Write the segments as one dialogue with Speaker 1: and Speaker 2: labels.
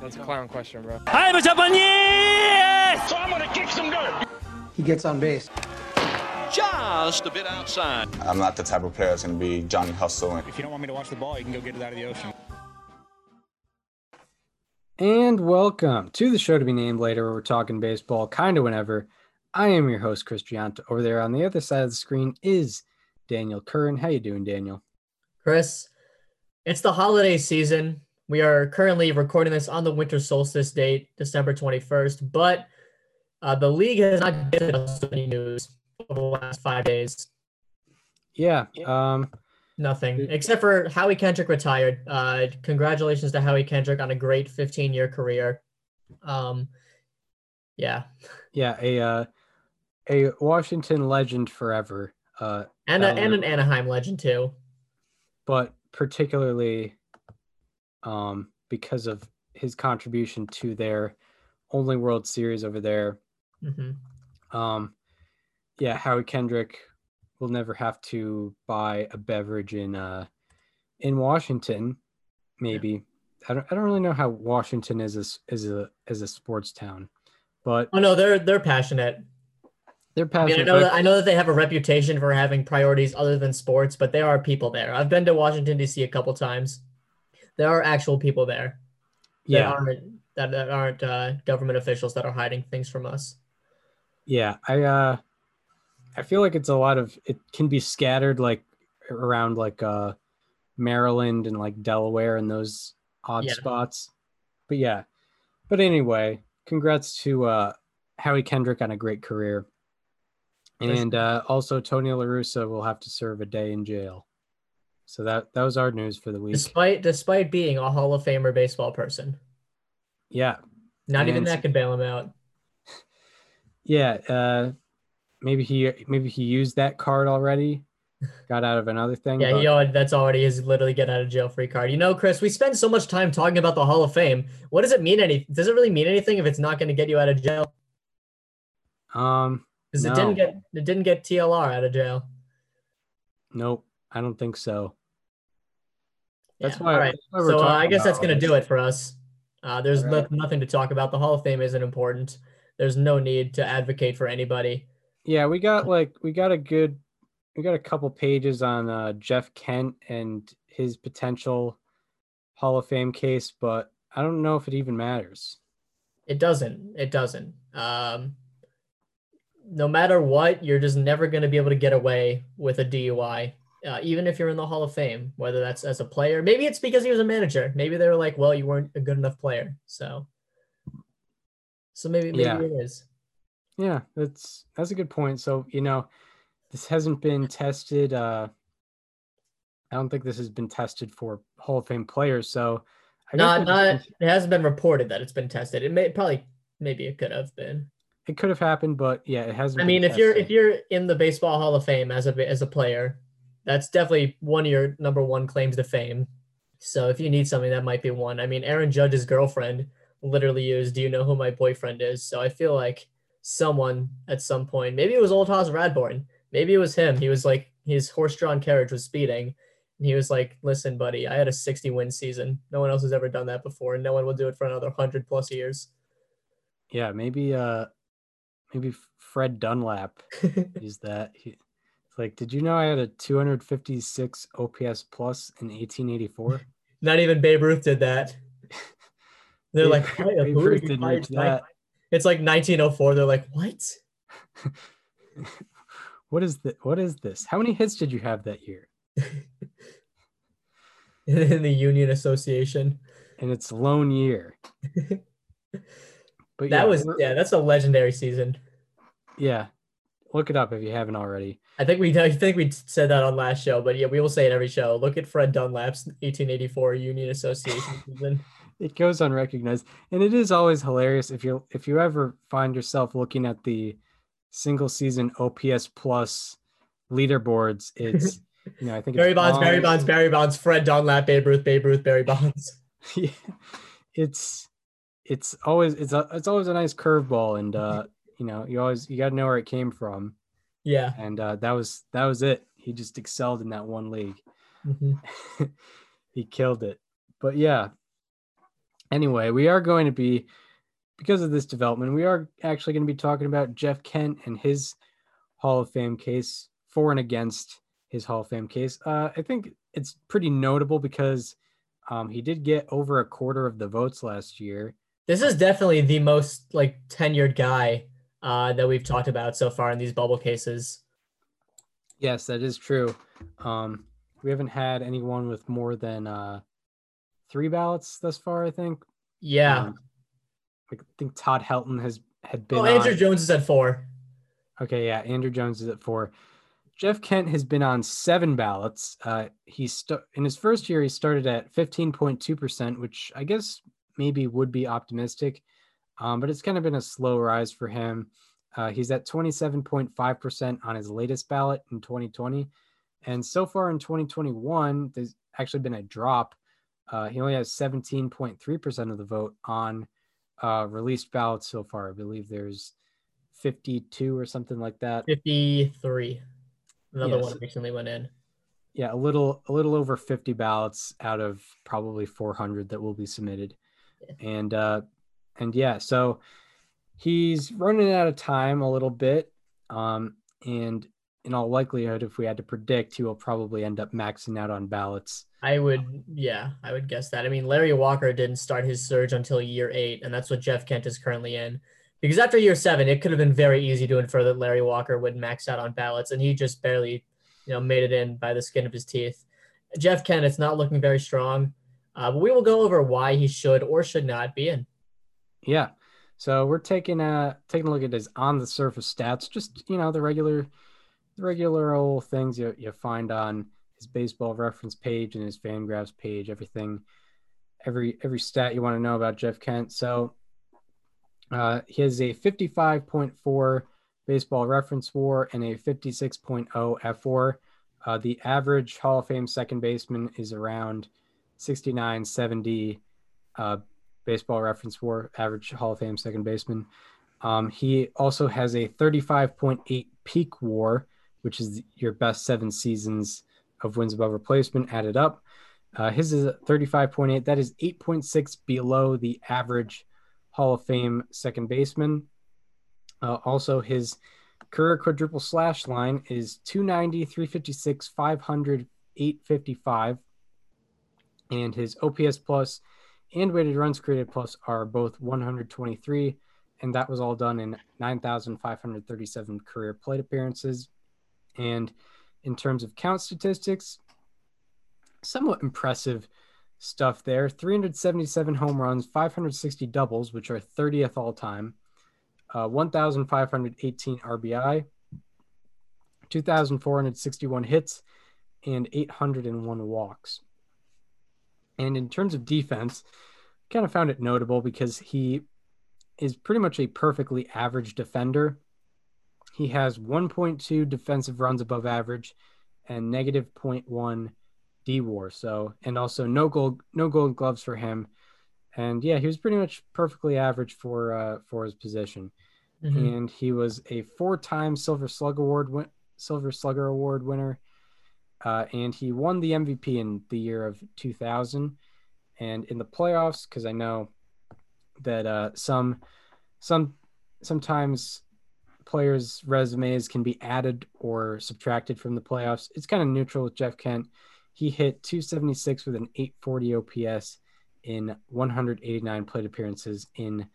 Speaker 1: That's a clown question, bro.
Speaker 2: I'm Japanese!
Speaker 3: So I'm gonna kick some dirt.
Speaker 4: He gets on base.
Speaker 2: Just a bit outside.
Speaker 5: I'm not the type of player that's going to be Johnny Hustle.
Speaker 3: If you don't want me to watch the ball, you can go get it out of the ocean.
Speaker 6: And welcome to the show to be named later, where we're talking baseball kind of whenever. I am your host, Chris Gianta. Over there on the other side of the screen is Daniel Curran. How you doing, Daniel?
Speaker 7: Chris, it's the holiday season. We are currently recording this on the winter solstice date, December 21st, but uh, the league has not given us any news over the last five days.
Speaker 6: Yeah. Um,
Speaker 7: Nothing except for Howie Kendrick retired. Uh, congratulations to Howie Kendrick on a great 15 year career. Um, yeah,
Speaker 6: yeah, a uh, a Washington legend forever. Uh,
Speaker 7: and a, and an Anaheim legend too.
Speaker 6: but particularly um, because of his contribution to their only World Series over there.
Speaker 7: hmm
Speaker 6: Um, yeah, Howie Kendrick will never have to buy a beverage in uh, in Washington. Maybe I don't. I don't really know how Washington is as is a as a sports town, but
Speaker 7: Oh no, they're they're passionate.
Speaker 6: they're
Speaker 7: I
Speaker 6: passionate.
Speaker 7: mean, I know that I know that they have a reputation for having priorities other than sports, but there are people there. I've been to Washington D.C. a couple times. There are actual people there. that
Speaker 6: yeah,
Speaker 7: aren't that, that aren't uh, government officials that are hiding things from us.
Speaker 6: yeah. I uh, I feel like it's a lot of. It can be scattered like around like uh, Maryland and like Delaware and those odd
Speaker 7: Yeah.
Speaker 6: spots. But yeah. But anyway, congrats to uh, Howie Kendrick on a great career. And uh, also Tony La Russa will have to serve a day in jail. So that that was our news for the week.
Speaker 7: Despite despite being a Hall of Famer baseball person,
Speaker 6: Yeah.
Speaker 7: not even that could bail him out.
Speaker 6: Yeah. Uh maybe he maybe he used that card already. Got out of another thing.
Speaker 7: Yeah,
Speaker 6: but-
Speaker 7: that's already his literally get out of jail free card. You know, Chris, we spend so much time talking about the Hall of Fame. What does it mean? Any does it really mean anything if it's not going to get you out of jail?
Speaker 6: um
Speaker 7: Because it didn't get it didn't get TLR out of jail.
Speaker 6: nope, I don't think so. That's
Speaker 7: Yeah,
Speaker 6: why,
Speaker 7: all right.
Speaker 6: why
Speaker 7: So uh, I guess that's going to do it for us. Uh, there's
Speaker 6: All
Speaker 7: no- nothing to talk about. The Hall of Fame isn't important. There's no need to advocate for anybody.
Speaker 6: Yeah, we got like we got a good we got a couple pages on uh Jeff Kent and his potential Hall of Fame case, but I don't know if it even matters.
Speaker 7: It doesn't. It doesn't. Um, no matter what, you're just never going to be able to get away with a DUI, uh, even if you're in the Hall of Fame. Whether that's as a player, maybe it's because he was a manager. Maybe they were like, "Well, you weren't a good enough player." So, so maybe maybe
Speaker 6: Yeah.
Speaker 7: it is.
Speaker 6: Yeah, that's that's a good point. So, you know, this hasn't been tested uh I don't think this has been tested for Hall of Fame players, so I
Speaker 7: Not not. It hasn't been reported that it's been tested. It may probably maybe it could have been.
Speaker 6: it could have happened, but yeah, it hasn't
Speaker 7: I mean, if you're if you're in the baseball Hall of Fame as a as a player, that's definitely one of your number one claims to fame. So if you need something, that might be one. I mean, Aaron Judge's girlfriend literally used "Do you know who my boyfriend is?" So I feel like someone at some point, maybe it was Old Hoss Radbourn, maybe it was him. He was like his horse-drawn carriage was speeding, and he was like, "Listen, buddy, I had a 60 win season. No one else has ever done that before, and no one will do it for another hundred plus years."
Speaker 6: yeah, maybe uh maybe Fred Dunlap is that he, like, did you know I had a 256 OPS plus in 1884?
Speaker 7: Not even Babe Ruth did that. Oh
Speaker 6: They're
Speaker 7: like, "What?
Speaker 6: Babe Ruth
Speaker 7: did
Speaker 6: didn't reach that.
Speaker 7: It's like 1904. They're like, what?
Speaker 6: what is the what is this? How many hits did you have that year?
Speaker 7: In the Union Association.
Speaker 6: And it's lone year. But
Speaker 7: That
Speaker 6: yeah,
Speaker 7: was yeah, that's a legendary season.
Speaker 6: yeah. Look it up if you haven't already.
Speaker 7: I think we I think we said that on last show, but yeah, we will say it every show. Look at Fred Dunlap's 1884 Union Association season.
Speaker 6: It goes unrecognized, and it is always hilarious if you if you ever find yourself looking at the single season OPS plus leaderboards. It's you know I think
Speaker 7: Barry Bonds, Barry
Speaker 6: Bonds,
Speaker 7: Bonds, Barry Bonds, Fred Dunlap, Babe Ruth, Babe Ruth, Barry Bonds.
Speaker 6: yeah, it's it's always it's a it's always a nice curveball, and uh, you know you always you got to know where it came from,
Speaker 7: Yeah.
Speaker 6: and uh, that was that was it. He just excelled in that one league.
Speaker 7: Mhm.
Speaker 6: he killed it. But yeah, Anyway, we are going to be because of this development, we are actually going to be talking about Jeff Kent and his Hall of Fame case for and against his Hall of Fame case. Uh, I think it's pretty notable because um, he did get over a quarter of the votes last year.
Speaker 7: This is definitely the most like tenured guy uh, that we've talked about so far in these bubble cases.
Speaker 6: Yes, that is true. Um, we haven't had anyone with more than uh, three ballots thus far. I think.
Speaker 7: Yeah.
Speaker 6: Um, I think Todd Helton has had been.
Speaker 7: Oh, Andruw
Speaker 6: on-
Speaker 7: Jones is at four.
Speaker 6: Okay, yeah, Andruw Jones is at four. Jeff Kent has been on seven ballots. Uh, he st- in his first year he started at fifteen point two percent, which I guess maybe would be optimistic, um, but it's kind of been a slow rise for him. Uh, he's at twenty seven point five percent on his latest ballot in twenty twenty, and so far in twenty twenty one, there's actually been a drop. Uh, he only has seventeen point three percent of the vote on uh, released ballots so far. I believe there's 52 or something like that.
Speaker 7: 53. Another
Speaker 6: Yes.
Speaker 7: one recently went in.
Speaker 6: Yeah, a little a little over 50 ballots out of probably 400 that will be submitted. And uh and yeah, so he's running out of time a little bit. Um and in all likelihood if we had to predict he will probably end up maxing out on ballots.
Speaker 7: I would, yeah, I would guess that. I mean, Larry Walker didn't start his surge until year eight, and that's what Jeff Kent is currently in. Because after year seven, it could have been very easy to infer that Larry Walker would max out on ballots, and he just barely, you know, made it in by the skin of his teeth. Jeff Kent, it's not looking very strong, uh, but we will go over why he should or should not be in.
Speaker 6: Yeah. So we're taking a taking a look at his on the surface stats, just you know, the regular the regular old things you, you find on his baseball reference page and his fangraphs page, everything, every every stat you want to know about Jeff Kent. So uh, he has a 55.4 baseball reference war and a 56.0 F war. Uh, the average Hall of Fame second baseman is around 69, 70 uh, baseball reference for, average Hall of Fame second baseman. Um, he also has a 35.8 peak war, which is your best seven seasons of wins above replacement added up. Uh, his is 35.8. That is 8.6 below the average Hall of Fame second baseman. Uh, also, his career quadruple slash line is 290, 356, 500, 855. And his OPS plus and weighted runs created plus are both 123. And that was all done in 9,537 career plate appearances. And in terms of count statistics, somewhat impressive stuff there 377 home runs, 560 doubles, which are 30th all time, uh, 1,518 RBI, 2,461 hits, and 801 walks. And in terms of defense, kind of found it notable because he is pretty much a perfectly average defender. He has 1.2 defensive runs above average and negative 0.1 D war. So, and also no gold, no gold gloves for him. And yeah, he was pretty much perfectly average for uh, for his position.
Speaker 7: Mhm.
Speaker 6: And he was a four-time Silver Slug Award win- Silver Slugger Award winner. Uh, and he won the MVP in the year of 2000. And in the playoffs, because I know that uh, some some sometimes players' resumes can be added or subtracted from the playoffs. It's kind of neutral with Jeff Kent. He hit 276 with an 840 OPS in 189 plate appearances in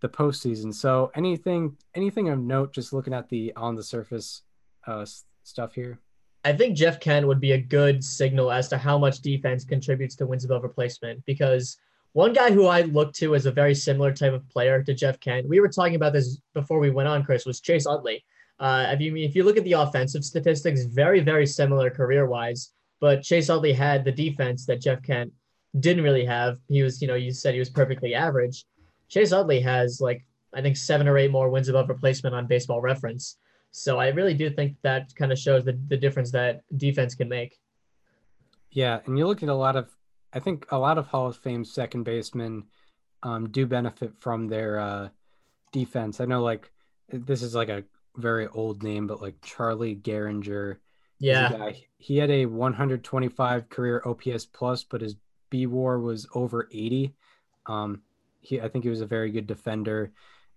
Speaker 6: the postseason. So anything anything of note, just looking at the on the surface uh, stuff here.
Speaker 7: I think Jeff Kent would be a good signal as to how much defense contributes to wins above replacement because one guy who I look to as a very similar type of player to Jeff Kent, we were talking about this before we went on, Chris, was Chase Utley. Uh, if you if you look at the offensive statistics, very very similar career wise, but Chase Utley had the defense that Jeff Kent didn't really have. He was, you know, you said he was perfectly average. Chase Utley has like I think seven or eight more wins above replacement on Baseball Reference. So I really do think that kind of shows the, the difference that defense can make.
Speaker 6: Yeah, and you look at a lot of, I think a lot of Hall of Fame second basemen um, do benefit from their uh, defense. I know, like this is like a very old name, but like Charlie Gehringer,
Speaker 7: Yeah.
Speaker 6: he had a 125 career OPS plus, but his B WAR was over 80. Um, he, I think he was a very good defender,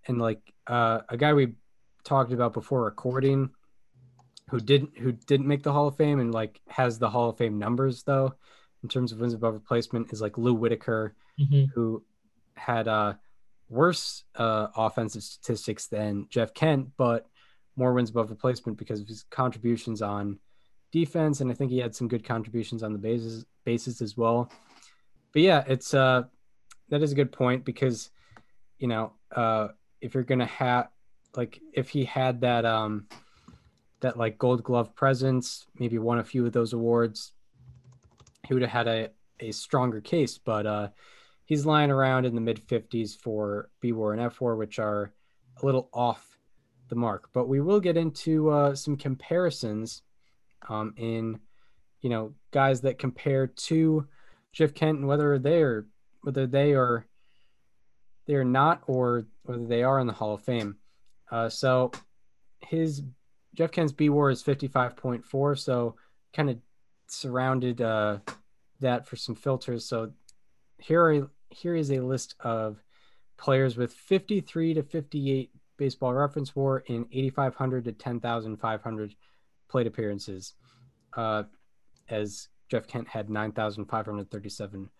Speaker 6: and like uh, a guy we talked about before recording, who didn't who didn't make the Hall of Fame and like has the Hall of Fame numbers though, in terms of wins above replacement is like Lou Whitaker,
Speaker 7: Mhm.
Speaker 6: who had uh, worse uh, offensive statistics than Jeff Kent, but more wins above replacement because of his contributions on defense, and I think he had some good contributions on the bases bases as well. But yeah, it's uh that is a good point because you know uh if you're gonna have like if he had that um that like Gold Glove presence, maybe won a few of those awards, he would have had a a stronger case. But uh he's lying around in the mid 50s for B War and F War, which are a little off the mark. But we will get into uh, some comparisons um, in, you know, guys that compare to Jeff Kent and whether they're whether they are they're not or whether they are in the Hall of Fame. Uh, so his Jeff Kent's B War is 55.4, so kind of surrounded uh, that for some filters. So here are here is a list of players with 53 to 58 baseball reference war in 8500 to 10500 plate appearances uh, as jeff kent had 9537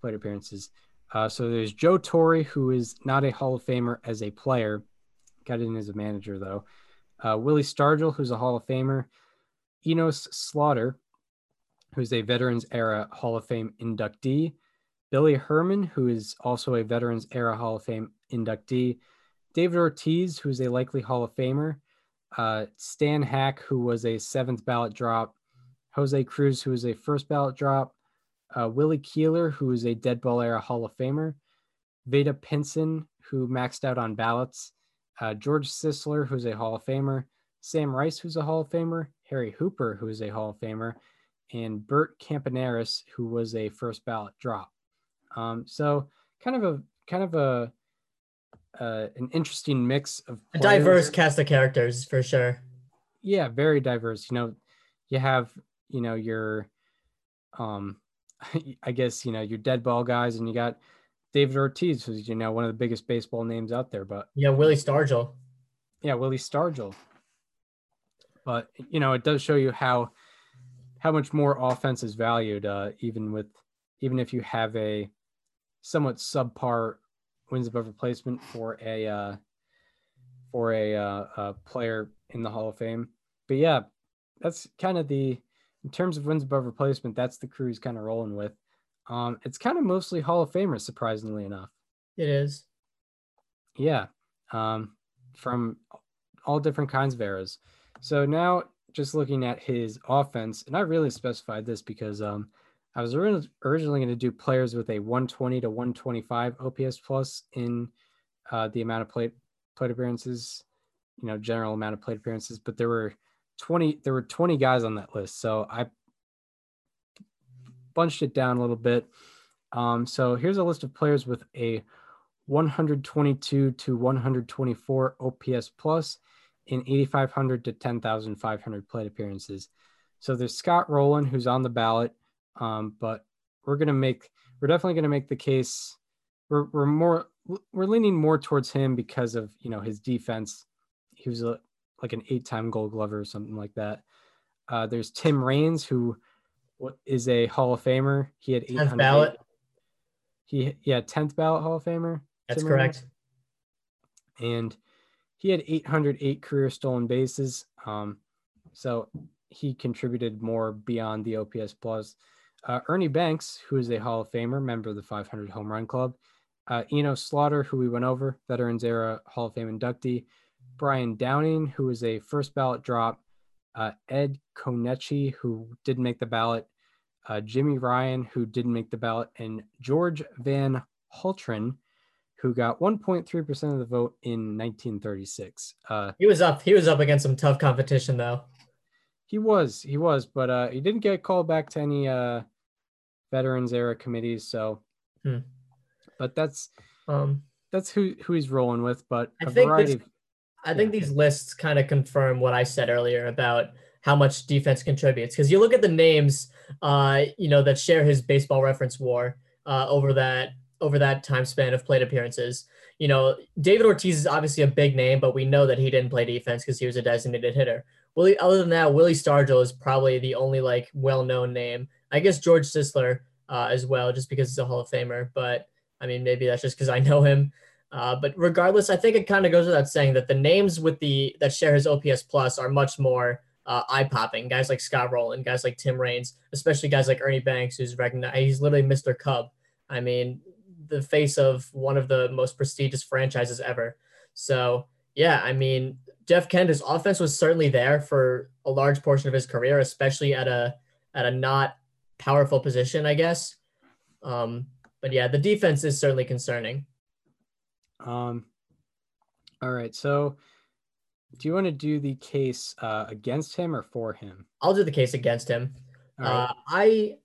Speaker 6: plate appearances uh, so there's joe torre who is not a hall of famer as a player got in as a manager though. Uh, willie stargell who's a hall of famer. Enos slaughter who's a veterans era hall of fame inductee. Billy Herman, who is also a Veterans Era Hall of Fame inductee, David Ortiz, who is a likely Hall of Famer, uh, Stan Hack, who was a seventh ballot drop, Jose Cruz, who is a first ballot drop, uh, Willie Keeler, who is a Dead Ball Era Hall of Famer, Vada Pinson, who maxed out on ballots, uh, George Sisler, who's a Hall of Famer, Sam Rice, who's a Hall of Famer, Harry Hooper, who is a Hall of Famer, and Bert Campaneris, who was a first ballot drop. Um, so kind of a kind of a uh, an interesting mix of
Speaker 7: A diverse cast of characters for sure.
Speaker 6: Yeah, very diverse. You know, you have you know your, um, I guess you know your dead ball guys, and you got David Ortiz, who's you know one of the biggest baseball names out there. But
Speaker 7: Yeah, Willie Stargell.
Speaker 6: yeah, Willie Stargell. But you know, it does show you how how much more offense is valued, uh, even with even if you have a somewhat subpar wins above replacement for a uh, for a, uh, a player in the Hall of Fame. But yeah, that's kind of the in terms of wins above replacement. That's the crew he's kind of rolling with. Um, it's kind of mostly Hall of Famers, surprisingly enough.
Speaker 7: It is.
Speaker 6: Yeah, um, from all different kinds of eras. So now, just looking at his offense, and I really specified this because um, I was originally going to do players with a 120 to 125 OPS plus in uh, the amount of plate plate appearances, you know, general amount of plate appearances, but there were 20 there were 20 guys on that list, so I bunched it down a little bit. Um, so here's a list of players with a 122 to 124 OPS plus in 8,500 to 10,500 plate appearances. So there's Scott Rolen, who's on the ballot, um, but we're gonna make we're definitely gonna make the case. We're we're more we're leaning more towards him because of you know his defense. He was a like an eight-time Gold Glover or something like that. Uh, there's Tim Raines, who is a Hall of Famer. He had
Speaker 7: 10th
Speaker 6: 800
Speaker 7: ballot.
Speaker 6: He yeah, 10th ballot Hall of Famer.
Speaker 7: That's correct.
Speaker 6: and he had 808 career stolen bases. Um, so he contributed more beyond the OPS plus. Uh, Ernie Banks, who is a Hall of Famer, member of the 500 Home Run Club. Uh, Eno Slaughter, who we went over, Veterans Era Hall of Fame inductee. Brian Downing, who was a first ballot drop. Uh, Ed Konetchy, who didn't make the ballot. Uh, Jimmy Ryan, who didn't make the ballot. And George Van Haltren, who got 1.3% of the vote in 1936. Uh,
Speaker 7: He was up. He was up against some tough competition though.
Speaker 6: he was, he was, but uh, he didn't get called back to any uh, veterans era committees. So,
Speaker 7: Hmm.
Speaker 6: but that's
Speaker 7: Um,
Speaker 6: that's who who he's rolling with. But
Speaker 7: I
Speaker 6: a
Speaker 7: think
Speaker 6: variety.
Speaker 7: this-
Speaker 6: Of,
Speaker 7: I think these lists kind of confirm what I said earlier about how much defense contributes. Because you look at the names, uh, you know, that share his baseball reference war uh, over that over that time span of plate appearances. You know, David Ortiz is obviously a big name, but we know that he didn't play defense because he was a designated hitter. Willie, other than that, Willie Stargell is probably the only like well-known name. I guess George Sisler uh, as well, just because he's a Hall of Famer. But I mean, maybe that's just because I know him. Uh, but regardless, I think it kind of goes without saying that the names with the that share his OPS plus are much more uh, eye popping. Guys like Scott Rolen, guys like Tim Raines, especially guys like Ernie Banks, who's recognized. He's literally Mr. Cub. I mean, the face of one of the most prestigious franchises ever. So yeah, I mean, Jeff Kent, his offense was certainly there for a large portion of his career, especially at a at a not powerful position, I guess. Um, but yeah, the defense is certainly concerning.
Speaker 6: Um, all right. So, do you want to do the case uh, against him or for him?
Speaker 7: I'll do the case against him.
Speaker 6: Right.
Speaker 7: Uh, I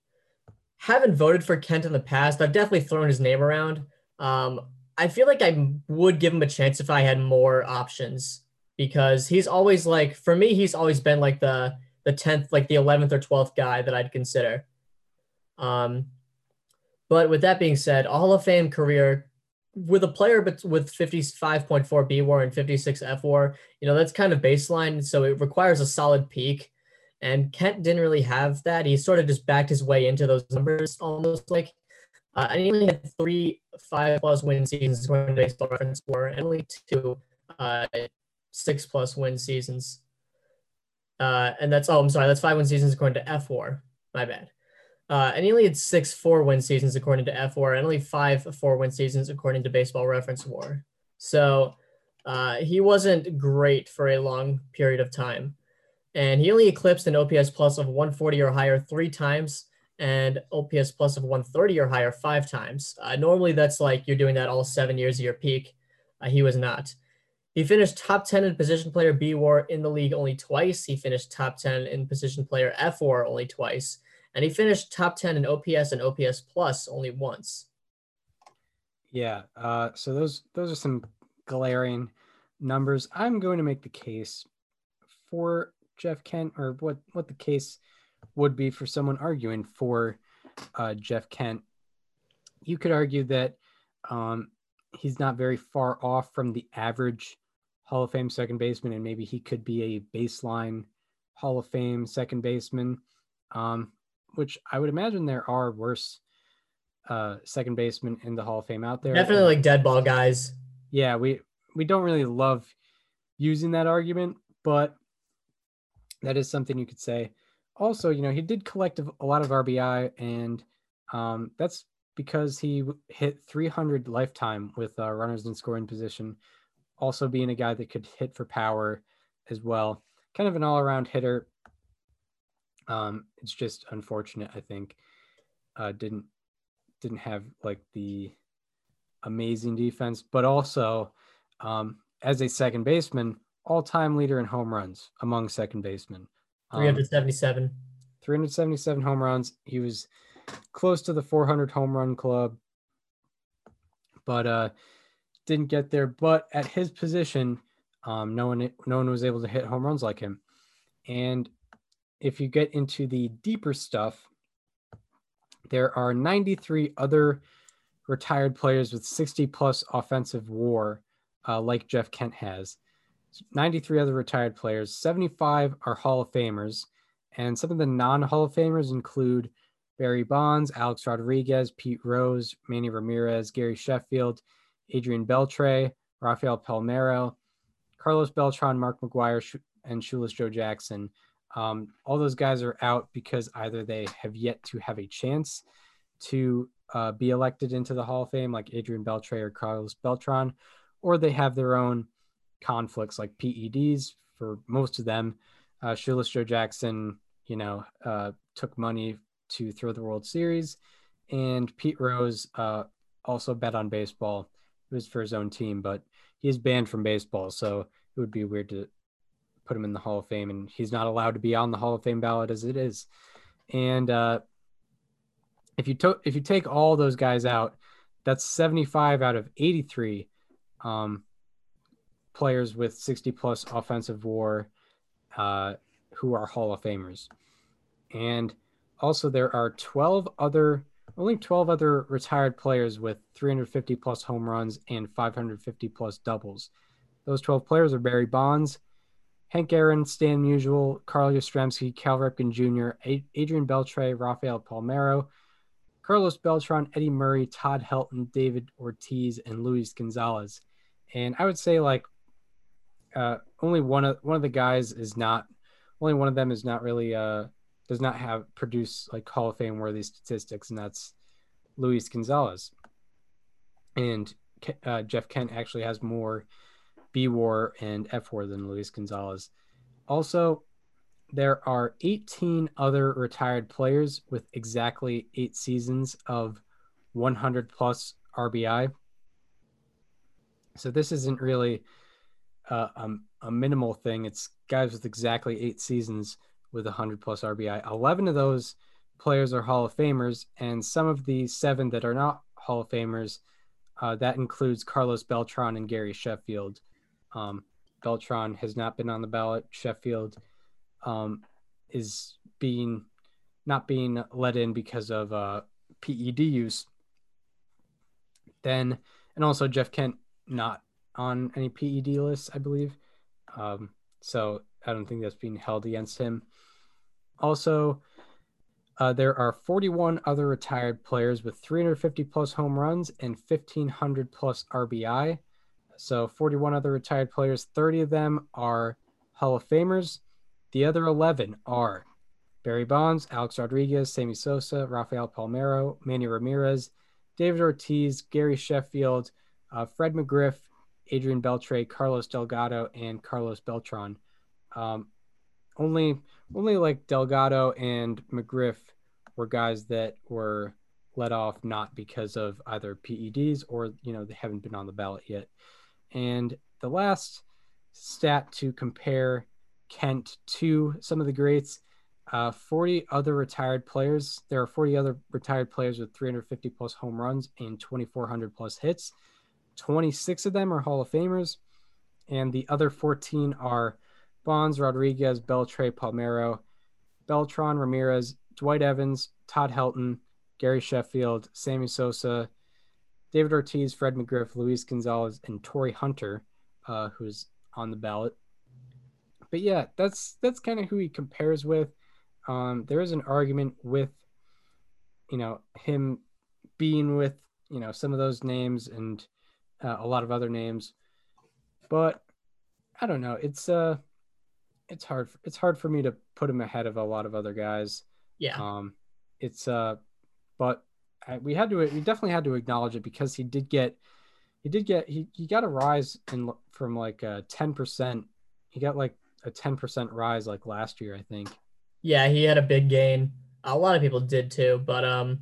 Speaker 7: haven't voted for Kent in the past. I've definitely thrown his name around. Um, I feel like I would give him a chance if I had more options because he's always like, for me, he's always been like the the tenth, like the eleventh or twelfth guy that I'd consider. Um, but with that being said, a Hall of Fame career with a player but with 55.4 B war and 56 F war, you know, that's kind of baseline. So it requires a solid peak. And Kent didn't really have that. He sort of just backed his way into those numbers almost like. Uh, and he only had three five plus win seasons according to baseball reference war, and only two uh, six plus win seasons. Uh, and that's, oh, I'm sorry, that's five win seasons according to F war. My bad. Uh, and he only had six four win seasons according to F war, and only five four win seasons according to baseball reference war. So uh, he wasn't great for a long period of time and he only eclipsed an OPS plus of 140 or higher three times and OPS plus of 130 or higher five times. Uh, normally, that's like you're doing that all seven years of your peak. Uh, he was not. He finished top 10 in position player B war in the league only twice. He finished top 10 in position player F war only twice. And he finished top 10 in OPS and OPS plus only once.
Speaker 6: Yeah. Uh, so those those are some glaring numbers. I'm going to make the case for Jeff Kent, or what what the case would be for someone arguing for uh, Jeff Kent. You could argue that um, he's not very far off from the average Hall of Fame second baseman, and maybe he could be a baseline Hall of Fame second baseman. Um, which I would imagine there are worse uh, second basemen in the Hall of Fame out there.
Speaker 7: Definitely like dead ball guys.
Speaker 6: Yeah, we we don't really love using that argument, but that is something you could say. Also, you know, he did collect a lot of RBI, and um, that's because he hit 300 lifetime with uh, runners in scoring position. Also, being a guy that could hit for power as well. Kind of an all around hitter. Um, it's just unfortunate, I think. Uh, didn't didn't have like the amazing defense, but also um, as a second baseman, all-time leader in home runs among second basemen.
Speaker 7: Um, 377.
Speaker 6: 377 home runs. He was close to the 400 home run club, but uh, didn't get there. But at his position, um, no one no one was able to hit home runs like him. And if you get into the deeper stuff, there are 93 other retired players with 60 plus offensive war, uh, like Jeff Kent has. 93 other retired players, 75 are Hall of Famers, and some of the non Hall of Famers include Barry Bonds, Alex Rodriguez, Pete Rose, Manny Ramirez, Gary Sheffield, Adrian Beltre, Rafael Palmeiro, Carlos Beltran, Mark McGwire, and Shoeless Joe Jackson. Um, all those guys are out because either they have yet to have a chance to uh, be elected into the Hall of Fame, like Adrian Beltre or Carlos Beltran, or they have their own conflicts like PEDs for most of them. Uh, Shoeless Joe Jackson, you know, uh, took money to throw the World Series, and Pete Rose uh, also bet on baseball. It was for his own team, but he's banned from baseball, so it would be weird to put him in the Hall of Fame, and he's not allowed to be on the Hall of Fame ballot as it is. And uh, if you if you take all those guys out, that's 75 out of 83 um, players with 60 plus offensive war uh, who are Hall of Famers. And also, there are 12 other only 12 other retired players with 350 plus home runs and 550 plus doubles. Those 12 players are Barry Bonds, Hank Aaron, Stan Musial, Carl Yastrzemski, Cal Ripken Jr., Adrian Beltre, Rafael Palmeiro, Carlos Beltran, Eddie Murray, Todd Helton, David Ortiz, and Luis Gonzalez. And I would say like uh, only one of one of the guys is not only one of them is not really uh, does not have produce like Hall of Fame worthy statistics, and that's Luis Gonzalez. And uh, Jeff Kent actually has more B WAR and F WAR than Luis Gonzalez. Also, there are 18 other retired players with exactly eight seasons of 100 plus RBI. So this isn't really uh, um, a minimal thing. It's guys with exactly eight seasons with 100 plus RBI. 11 of those players are Hall of Famers, and some of the seven that are not Hall of Famers, uh, that includes Carlos Beltran and Gary Sheffield. Um, Beltran has not been on the ballot. Sheffield um, is being not being let in because of uh, PED use. Then, and also Jeff Kent not on any PED lists, I believe. Um, so I don't think that's being held against him. Also, uh, there are 41 other retired players with 350 plus home runs and 1500 plus RBI. So 41 other retired players, 30 of them are Hall of Famers. The other 11 are Barry Bonds, Alex Rodriguez, Sammy Sosa, Rafael Palmeiro, Manny Ramirez, David Ortiz, Gary Sheffield, uh, Fred McGriff, Adrian Beltre, Carlos Delgado, and Carlos Beltran. Um, only, only like Delgado and McGriff were guys that were let off not because of either PEDs or you know they haven't been on the ballot yet. And the last stat to compare Kent to some of the greats, uh, 40 other retired players. There are 40 other retired players with 350 plus home runs and 2,400 plus hits. 26 of them are Hall of Famers, and the other 14 are Bonds, Rodriguez, Beltre, Palmeiro, Beltran, Ramirez, Dwight Evans, Todd Helton, Gary Sheffield, Sammy Sosa, David Ortiz, Fred McGriff, Luis Gonzalez, and Torii Hunter, uh, who's on the ballot. But yeah, that's that's kind of who he compares with. Um, there is an argument with, you know, him being with you know some of those names and uh, a lot of other names, but I don't know. It's uh, it's hard. It's hard for me to put him ahead of a lot of other guys.
Speaker 7: Yeah.
Speaker 6: Um, it's uh, but We had to. We definitely had to acknowledge it because he did get, he did get he he got a rise in from like uh ten percent. He got like a ten percent rise like last year, I think.
Speaker 7: Yeah, he had a big gain. A lot of people did too, but um,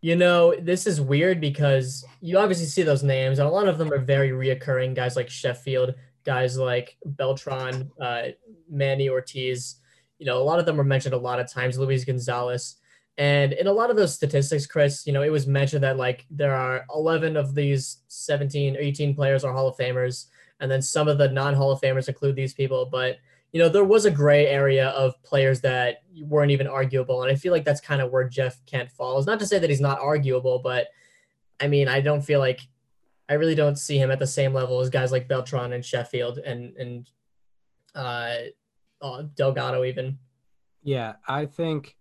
Speaker 7: you know, this is weird because you obviously see those names, and a lot of them are very reoccurring. Guys like Sheffield, guys like Beltran, uh, Manny Ortiz. You know, a lot of them were mentioned a lot of times. Luis Gonzalez. And in a lot of those statistics, Chris, you know, it was mentioned that like there are 11 of these 17 or 18 players are Hall of Famers, and then some of the non Hall of Famers include these people. But you know, there was a gray area of players that weren't even arguable, and I feel like that's kind of where Jeff Kent falls. Not to say that he's not arguable, but I mean, I don't feel like I really don't see him at the same level as guys like Beltran and Sheffield and and uh Delgado even.
Speaker 6: Yeah, I think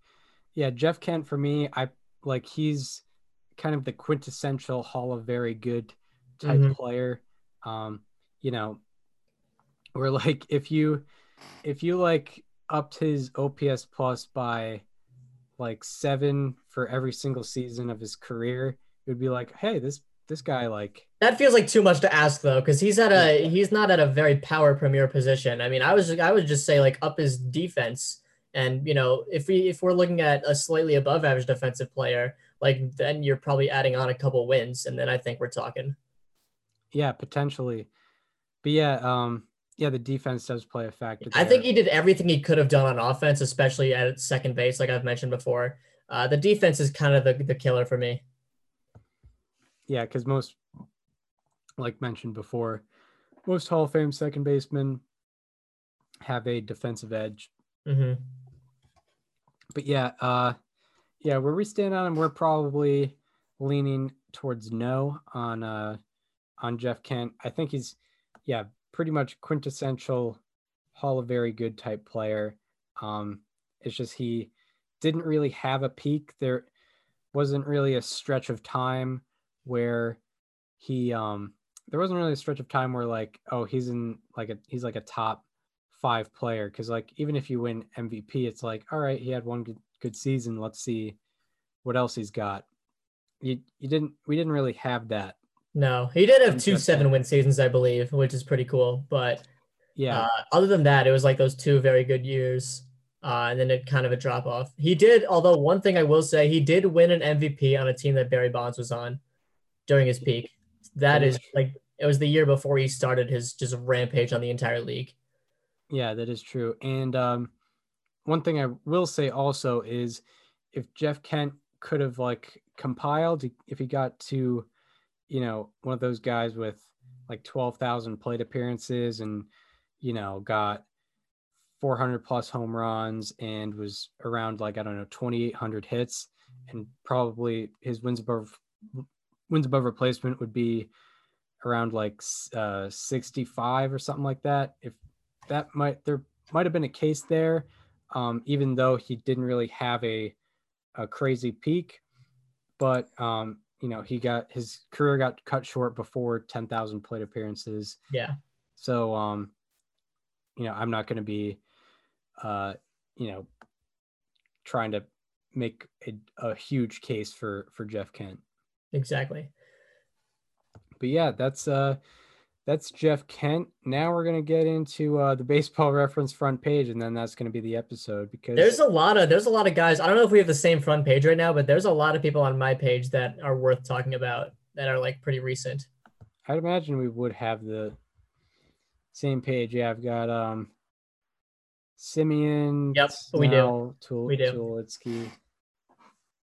Speaker 6: yeah, Jeff Kent for me, I like he's kind of the quintessential Hall of Very Good type mm-hmm. player. Um, you know, where like if you if you like upped his OPS plus by like seven for every single season of his career, it would be like, hey, this this guy like
Speaker 7: that feels like too much to ask though, because he's at a he's not at a very power premier position. I mean, I was I would just say like up his defense and you know, if we if we're looking at a slightly above average defensive player, like then you're probably adding on a couple wins, and then I think we're talking.
Speaker 6: Yeah, potentially. But yeah, um, yeah, the defense does play a factor.
Speaker 7: There. I think he did everything he could have done on offense, especially at second base, like I've mentioned before. Uh, the defense is kind of the, the killer for me.
Speaker 6: Yeah, because most, like mentioned before, most Hall of Fame second basemen have a defensive edge.
Speaker 7: Mm-hmm
Speaker 6: but yeah, uh, yeah, where we stand on him, we're probably leaning towards no on uh on Jeff Kent. I think he's yeah, pretty much quintessential Hall of Very Good type player. Um, it's just he didn't really have a peak. There wasn't really a stretch of time where he um there wasn't really a stretch of time where like oh he's in like a he's like a top five player because like even if you win MVP it's like all right he had one good, good season let's see what else he's got you you didn't we didn't really have that
Speaker 7: No, he did have two seven win seasons, I believe, which is pretty cool. But
Speaker 6: yeah
Speaker 7: uh, other than that, it was like those two very good years. Uh, and then it kind of a drop off. He did, although one thing I will say, he did win an MVP on a team that Barry Bonds was on during his peak. That is like it was the year before he started his just rampage on the entire league.
Speaker 6: Yeah, that is true. And um, one thing I will say also is if Jeff Kent could have like compiled, if he got to, you know, one of those guys with like 12,000 plate appearances and, you know, got 400 plus home runs and was around like, I don't know, 2,800 hits and probably his wins above wins above replacement would be around like uh, 65 or something like that. If that might there might have been a case there, um, even though he didn't really have a a crazy peak, but um, you know he got his career got cut short before 10,000 plate appearances.
Speaker 7: Yeah.
Speaker 6: So um, you know I'm not going to be, uh, you know, trying to make a, a huge case for for Jeff Kent.
Speaker 7: Exactly.
Speaker 6: but yeah, that's uh that's Jeff Kent. Now we're gonna get into uh the baseball reference front page, and then that's gonna be the episode because
Speaker 7: There's a lot of there's a lot of guys. I don't know if we have the same front page right now, but there's a lot of people on my page that are worth talking about that are like pretty recent.
Speaker 6: I'd imagine we would have the same page. Yeah, I've got um Semien,
Speaker 7: Yep, we do.
Speaker 6: Snell, Tul-
Speaker 7: We do.
Speaker 6: Tulowitzki.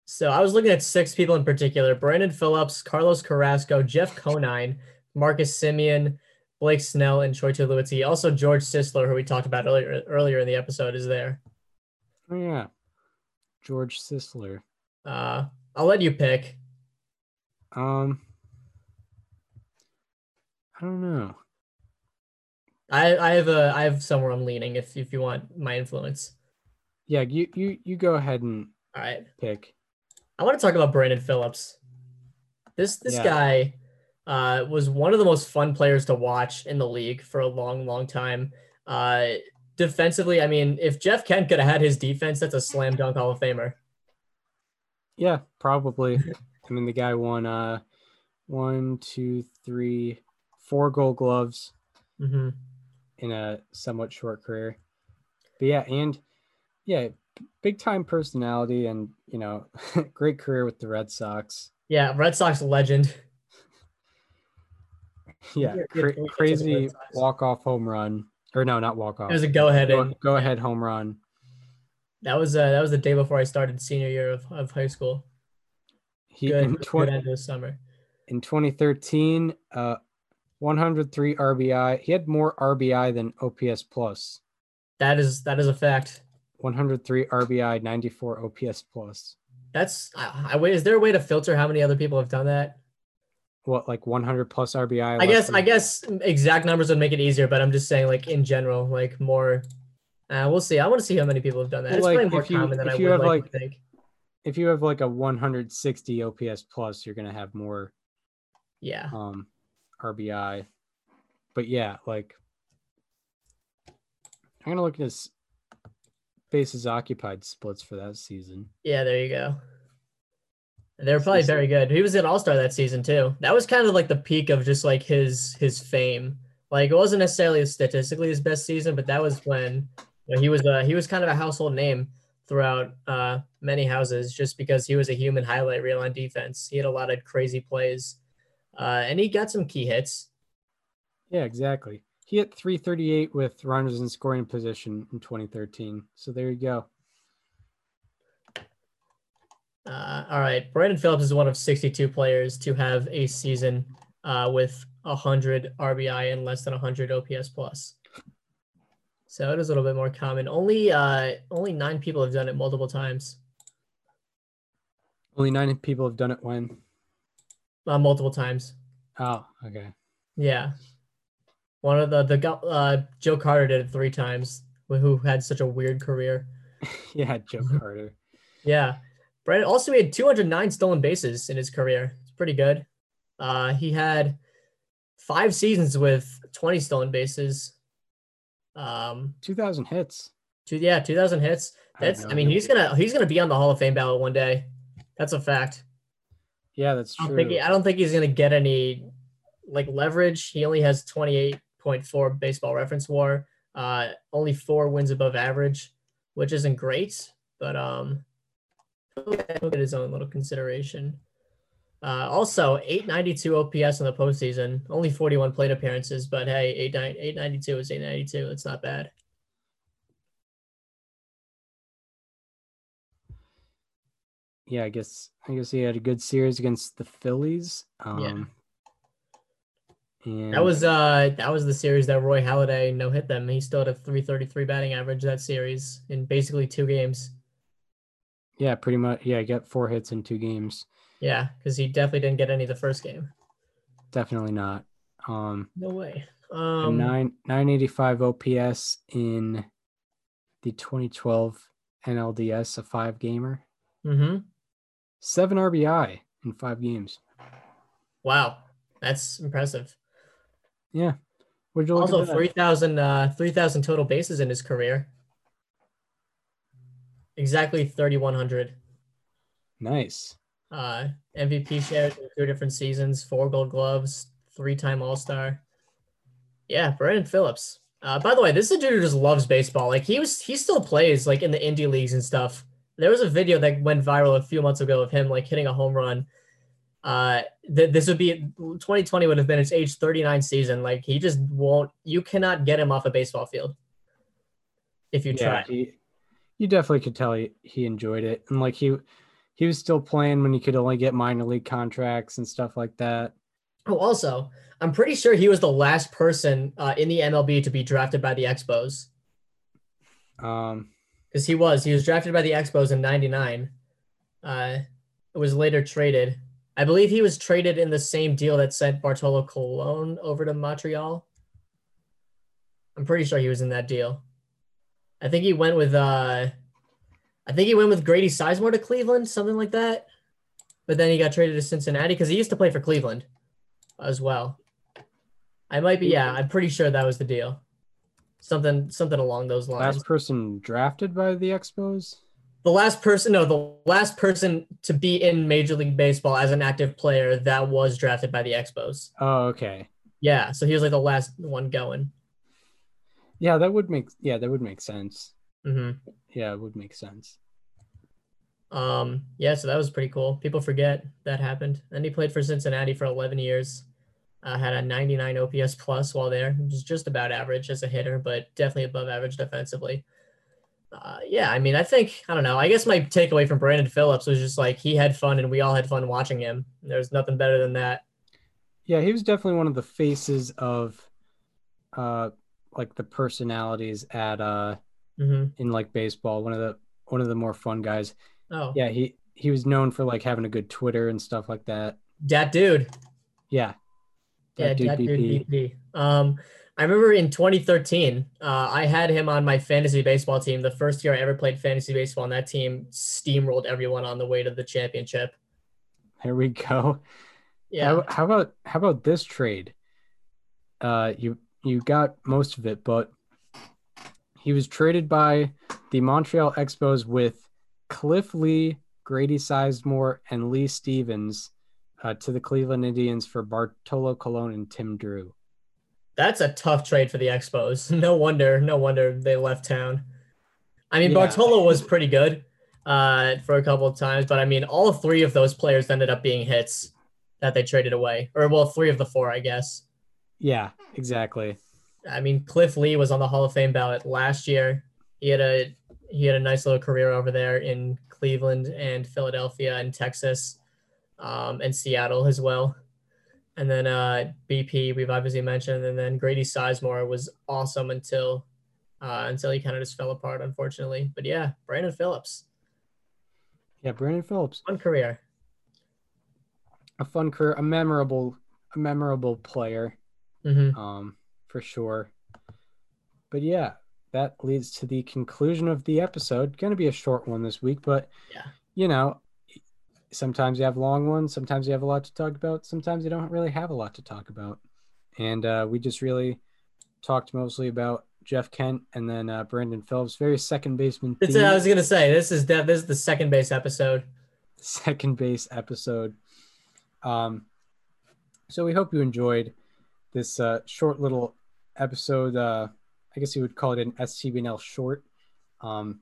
Speaker 7: So I was looking at six people in particular: Brandon Phillips, Carlos Carrasco, Jeff Conine, Marcus Semien, Blake Snell, and Troy Tulowitzki. Also, George Sisler, who we talked about earlier earlier in the episode, is there.
Speaker 6: Oh yeah, George Sisler.
Speaker 7: Uh, I'll let you pick.
Speaker 6: Um, I don't know.
Speaker 7: I I have a I have somewhere I'm leaning if if you want my influence.
Speaker 6: Yeah, you you you go ahead and
Speaker 7: All right.
Speaker 6: pick.
Speaker 7: I want to talk about Brandon Phillips. This this
Speaker 6: Yeah.
Speaker 7: guy uh, was one of the most fun players to watch in the league for a long, long time. Uh, defensively, I mean, if Jeff Kent could have had his defense, that's a slam dunk Hall of Famer.
Speaker 6: Yeah, probably. I mean, the guy won uh one, two, three, four gold gloves
Speaker 7: hmm
Speaker 6: in a somewhat short career. But yeah, and yeah, big time personality and you know, great career with the Red Sox.
Speaker 7: Yeah, Red Sox legend.
Speaker 6: Yeah, cra- crazy walk off home run. Or no, not walk off.
Speaker 7: It was a go ahead,
Speaker 6: Go, go ahead home run.
Speaker 7: that was uh, that was the day before I started senior year of, of high school.
Speaker 6: He
Speaker 7: Good,
Speaker 6: in,
Speaker 7: good end of the summer.
Speaker 6: in 2013, uh 103 RBI. He had more RBI than OPS plus.
Speaker 7: That is that is a fact.
Speaker 6: 103 RBI, 94 OPS plus.
Speaker 7: That's I, I wait. Is there a way to filter how many other people have done that?
Speaker 6: What like 100 plus RBI?
Speaker 7: I guess I guess exact numbers would make it easier, but I'm just saying like in general, like more. Uh, we'll see. I want to see how many people have done that.
Speaker 6: Well,
Speaker 7: it's
Speaker 6: like,
Speaker 7: probably more
Speaker 6: you-
Speaker 7: common than
Speaker 6: if
Speaker 7: I
Speaker 6: you
Speaker 7: would
Speaker 6: have,
Speaker 7: like,
Speaker 6: like-
Speaker 7: think.
Speaker 6: if you have like a 160 OPS plus, you're gonna have more
Speaker 7: Yeah,
Speaker 6: um RBI. But yeah, like I'm gonna look at his bases occupied splits for that season.
Speaker 7: yeah. There you go. They were probably very good. He was an All Star that season too. That was kind of like the peak of just like his his fame. Like it wasn't necessarily statistically his best season, but that was when you know, he was a he was kind of a household name throughout uh, many houses just because he was a human highlight reel on defense. He had a lot of crazy plays, uh, and he got some key hits.
Speaker 6: Yeah, exactly. He hit 338 with runners in scoring position in 2013. So there you go.
Speaker 7: Uh, all right, Brandon Phillips is one of 62 players to have a season uh, with 100 RBI and less than 100 OPS plus. So it is a little bit more common. Only uh, only nine people have done it multiple times.
Speaker 6: Only nine people have done it when.
Speaker 7: uh, multiple times.
Speaker 6: Oh, okay.
Speaker 7: Yeah. One of the the uh, Joe Carter did it three times. Who had such a weird career?
Speaker 6: yeah, Joe Carter.
Speaker 7: Yeah. Brandon also he had 209 stolen bases in his career. It's pretty good. Uh, he had five seasons with 20 stolen bases. Um,
Speaker 6: Two thousand hits.
Speaker 7: two, yeah, 2,000 hits. That's.
Speaker 6: no
Speaker 7: I mean, he's gonna he's gonna be on the Hall of Fame ballot one day. That's a fact.
Speaker 6: Yeah, that's
Speaker 7: I don't
Speaker 6: true.
Speaker 7: think he, I don't think he's gonna get any like leverage. He only has 28.4 baseball reference war. Uh, only four wins above average, which isn't great, but um, he'll get his own little consideration. Uh, also, 892 OPS in the postseason. Only 41 plate appearances, but hey, 892 is 892. It's not bad.
Speaker 6: yeah, I guess I guess he had a good series against the Phillies. Um,
Speaker 7: Yeah.
Speaker 6: And
Speaker 7: That was uh that was the series that Roy Halladay no hit them. He still had a 333 batting average that series in basically two games.
Speaker 6: Yeah, pretty much. Yeah, he got four hits in two games.
Speaker 7: Yeah, because he definitely didn't get any the first game.
Speaker 6: Definitely not. Um,
Speaker 7: No way. Um,
Speaker 6: nine nine eighty five OPS in the twenty twelve NLDS, a five gamer.
Speaker 7: Mm-hmm.
Speaker 6: Seven RBI in five games.
Speaker 7: Wow, that's impressive.
Speaker 6: Yeah. Would you
Speaker 7: Also,
Speaker 6: at
Speaker 7: 3,000 uh, 3,000 total bases in his career. Exactly 3,100.
Speaker 6: Nice.
Speaker 7: Uh, MVP shares in two different seasons, four Gold Gloves, three-time All-Star. Yeah, Brandon Phillips. Uh, by the way, this is a dude who just loves baseball. Like he was, he still plays like in the indie leagues and stuff. There was a video that went viral a few months ago of him like hitting a home run. Uh, th- this would be 2020 would have been his age 39 season. Like he just won't. You cannot get him off a baseball field if you
Speaker 6: yeah,
Speaker 7: try.
Speaker 6: he, you definitely could tell he, he enjoyed it, and like he he was still playing when he could only get minor league contracts and stuff like that.
Speaker 7: Oh, also, I'm pretty sure he was the last person uh, in the MLB to be drafted by the Expos
Speaker 6: Um,
Speaker 7: because he was. He was drafted by the Expos in '99. Uh, it was later traded. I believe he was traded in the same deal that sent Bartolo Colon over to Montreal. I'm pretty sure he was in that deal. I think he went with. Uh, I think he went with Grady Sizemore to Cleveland, something like that. But then he got traded to Cincinnati because he used to play for Cleveland as well. I might be, yeah, I'm pretty sure that was the deal. Something, something along those lines.
Speaker 6: last person drafted by the Expos.
Speaker 7: the last person, no, the last person to be in Major League Baseball as an active player that was drafted by the Expos.
Speaker 6: Oh, okay.
Speaker 7: Yeah, so he was like the last one going.
Speaker 6: Yeah, that would make yeah that would make sense.
Speaker 7: hmm
Speaker 6: Yeah, it would make sense.
Speaker 7: Um, yeah, so that was pretty cool. People forget that happened. And he played for Cincinnati for 11 years. Uh, had a 99 OPS plus while there, which is just about average as a hitter, but definitely above average defensively. Uh, yeah, I mean, I think I don't know. I guess my takeaway from Brandon Phillips was just like he had fun and we all had fun watching him. There's nothing better than that.
Speaker 6: Yeah, he was definitely one of the faces of, uh, like the personalities at uh
Speaker 7: hmm
Speaker 6: in like baseball. One of the one of the more fun guys.
Speaker 7: Oh,
Speaker 6: Yeah, he he was known for like having a good Twitter and stuff like that.
Speaker 7: that dude.
Speaker 6: Yeah.
Speaker 7: Yeah,
Speaker 6: That dude
Speaker 7: that dude
Speaker 6: BP.
Speaker 7: BP. Um, I remember in 2013, uh, I had him on my fantasy baseball team. The first year I ever played fantasy baseball, and that team steamrolled everyone on the way to the championship.
Speaker 6: Here we go.
Speaker 7: Yeah,
Speaker 6: How, how about how about this trade? Uh, you you got most of it, but he was traded by the Montreal Expos with Cliff Lee, Grady Sizemore, and Lee Stevens uh, to the Cleveland Indians for Bartolo Colon and Tim Drew.
Speaker 7: that's a tough trade for the Expos. No wonder, no wonder they left town. I mean,
Speaker 6: Yeah.
Speaker 7: Bartolo was pretty good uh, for a couple of times, but I mean, all three of those players ended up being hits that they traded away, or well, three of the four, I guess.
Speaker 6: Yeah, exactly.
Speaker 7: I mean, Cliff Lee was on the Hall of Fame ballot last year. He had a he had a nice little career over there in Cleveland and Philadelphia and Texas, um, and Seattle as well. And then uh, BP we've obviously mentioned, and then Grady Sizemore was awesome until uh, until he kind of just fell apart, unfortunately. But yeah, Brandon Phillips,
Speaker 6: Yeah, Brandon Phillips.
Speaker 7: fun career.
Speaker 6: a fun career, a memorable, a memorable player,
Speaker 7: hmm
Speaker 6: um, for sure. But yeah, that leads to the conclusion of the episode. Going to be a short one this week, but
Speaker 7: Yeah.
Speaker 6: you know, sometimes you have long ones, sometimes you have a lot to talk about, sometimes you don't really have a lot to talk about. And uh, we just really talked mostly about Jeff Kent and then uh, Brandon Phillips, very second baseman. Themed
Speaker 7: I was gonna say this is this is the second base episode.
Speaker 6: second base episode. Um, so we hope you enjoyed this uh, short little episode. Uh, I guess you would call it an STBNL short. Um,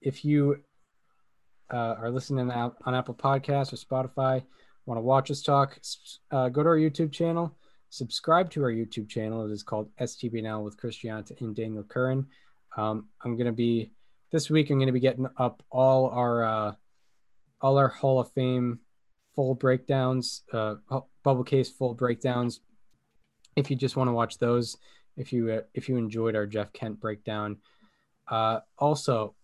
Speaker 6: if you uh, are listening on Apple Podcasts or Spotify, want to watch us talk, uh, go to our YouTube channel, subscribe to our YouTube channel. It is called STBNL with Chris Gianta and Daniel Curran. Um, I'm going to be this week. I'm going to be getting up all our uh, all our Hall of Fame full breakdowns, uh, bubble case full breakdowns. If you just want to watch those, if you uh, if you enjoyed our Jeff Kent breakdown, uh, also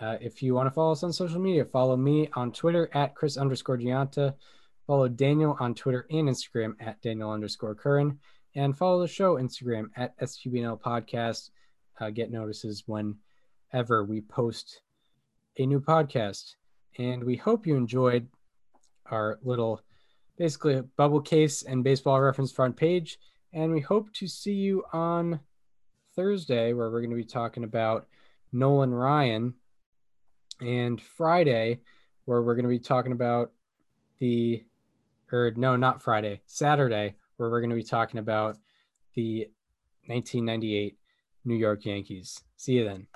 Speaker 6: uh, if you want to follow us on social media, follow me on Twitter at Chris underscore Gianta. Follow Daniel on Twitter and Instagram at Daniel underscore Curran. And follow the show Instagram at STBNL Podcast. Uh, get notices whenever we post a new podcast. And we hope you enjoyed our little, basically, a bubble case and baseball reference front page. And we hope to see you on Thursday, where we're going to be talking about Nolan Ryan and Friday, where we're going to be talking about the, or no, not Friday, Saturday, where we're going to be talking about the 1998 New York Yankees. See you then.